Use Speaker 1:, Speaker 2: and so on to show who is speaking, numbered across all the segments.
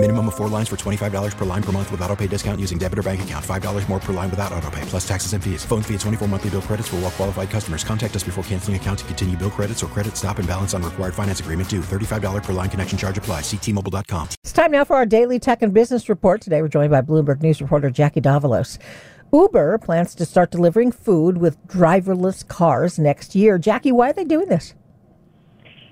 Speaker 1: Minimum of four lines for $25 per line per month with auto pay discount using debit or bank account. $5 more per line without auto pay, plus taxes and fees. Phone fee at 24 monthly bill credits for all well qualified customers. Contact us before canceling account to continue bill credits or credit stop and balance on required finance agreement due. $35 per line connection charge apply. Ctmobile.com.
Speaker 2: It's time now for our daily tech and business report. Today we're joined by Bloomberg News reporter Jackie Davalos. Uber plans to start delivering food with driverless cars next year. Jackie, why are they doing this?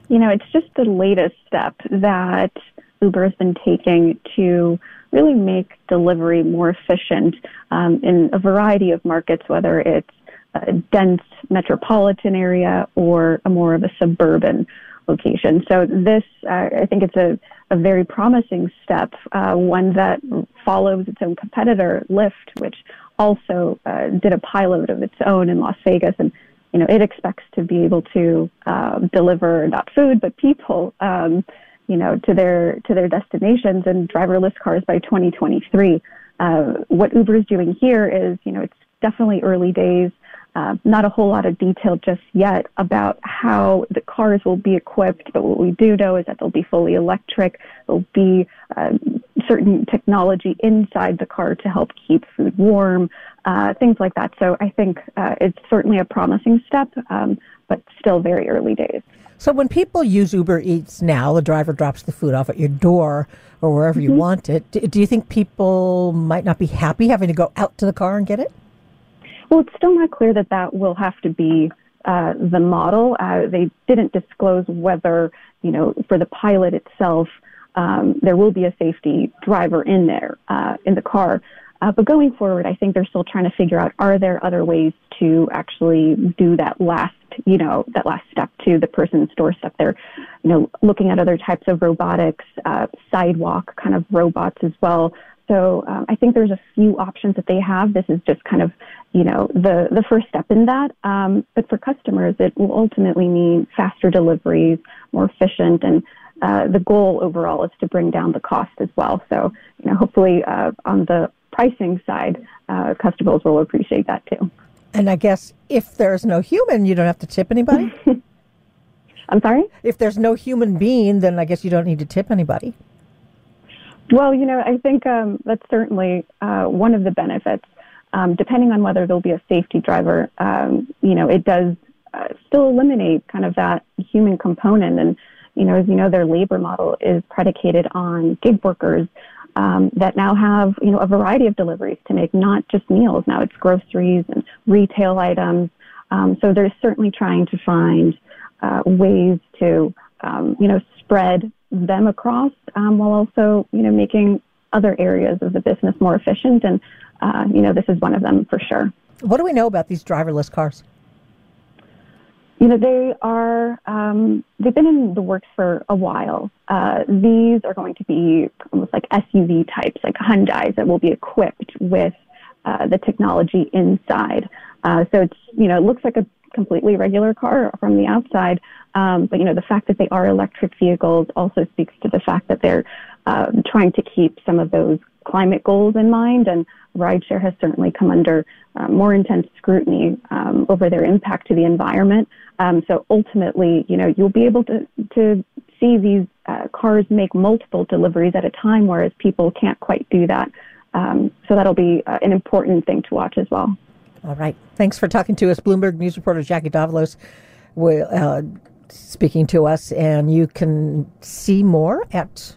Speaker 3: You know, it's just the latest step that Uber has been taking to really make delivery more efficient um, in a variety of markets, whether it's a dense metropolitan area or a more of a suburban location. So this, uh, I think it's a, a very promising step, uh, one that follows its own competitor, Lyft, which also uh, did a pilot of its own in Las Vegas. And, you know, it expects to be able to uh, deliver not food, but people um, you know, to their to their destinations and driverless cars by 2023. Uh, what Uber is doing here is, you know, it's definitely early days. Uh, not a whole lot of detail just yet about how the cars will be equipped, but what we do know is that they'll be fully electric. There'll be uh, certain technology inside the car to help keep food warm, uh, things like that. So I think uh, it's certainly a promising step, um, but still very early days.
Speaker 2: So when people use Uber Eats now, the driver drops the food off at your door or wherever mm-hmm. you want it. Do, you think people might not be happy having to go out to the car and get it?
Speaker 3: Well, it's still not clear that that will have to be uh, the model. Uh, they didn't disclose whether, you know, for the pilot itself, um, there will be a safety driver in there uh, in the car. Uh, but going forward, I think they're still trying to figure out are there other ways to actually do that last, you know, that last step to the person's doorstep. They're, you know, looking at other types of robotics, uh, sidewalk kind of robots as well. So um, I think there's a few options that they have. This is just kind of, you know, the the first step in that. Um, but for customers, it will ultimately mean faster deliveries, more efficient, and uh, the goal overall is to bring down the cost as well. So, you know, hopefully uh, on the pricing side, uh, customers will appreciate that too.
Speaker 2: And I guess if there's no human, you don't have to tip anybody.
Speaker 3: I'm sorry?
Speaker 2: If there's no human being, then I guess you don't need to tip anybody.
Speaker 3: Well, you know, I think um, that's certainly uh, one of the benefits. Um, depending on whether there'll be a safety driver, um, you know, it does uh, still eliminate kind of that human component. And, you know, as you know, their labor model is predicated on gig workers um, that now have you know a variety of deliveries to make, not just meals. Now it's groceries and retail items. Um, so they're certainly trying to find uh, ways to um, you know spread them across um, while also you know making other areas of the business more efficient. And uh, you know this is one of them for sure.
Speaker 2: What do we know about these driverless cars?
Speaker 3: You know, they are, um, they've been in the works for a while. Uh, these are going to be almost like SUV types, like Hyundais that will be equipped with uh, the technology inside. Uh, so it's, you know, it looks like a completely regular car from the outside. Um, but, you know, the fact that they are electric vehicles also speaks to the fact that they're um, trying to keep some of those climate goals in mind. And rideshare has certainly come under uh, more intense scrutiny um, over their impact to the environment. Um, so ultimately, you know, you'll be able to, to see these uh, cars make multiple deliveries at a time, whereas people can't quite do that. Um, so that'll be uh, an important thing to watch as well.
Speaker 2: All right. Thanks for talking to us, Bloomberg News reporter Jackie Davalos. Will, uh, speaking to us, and you can see more at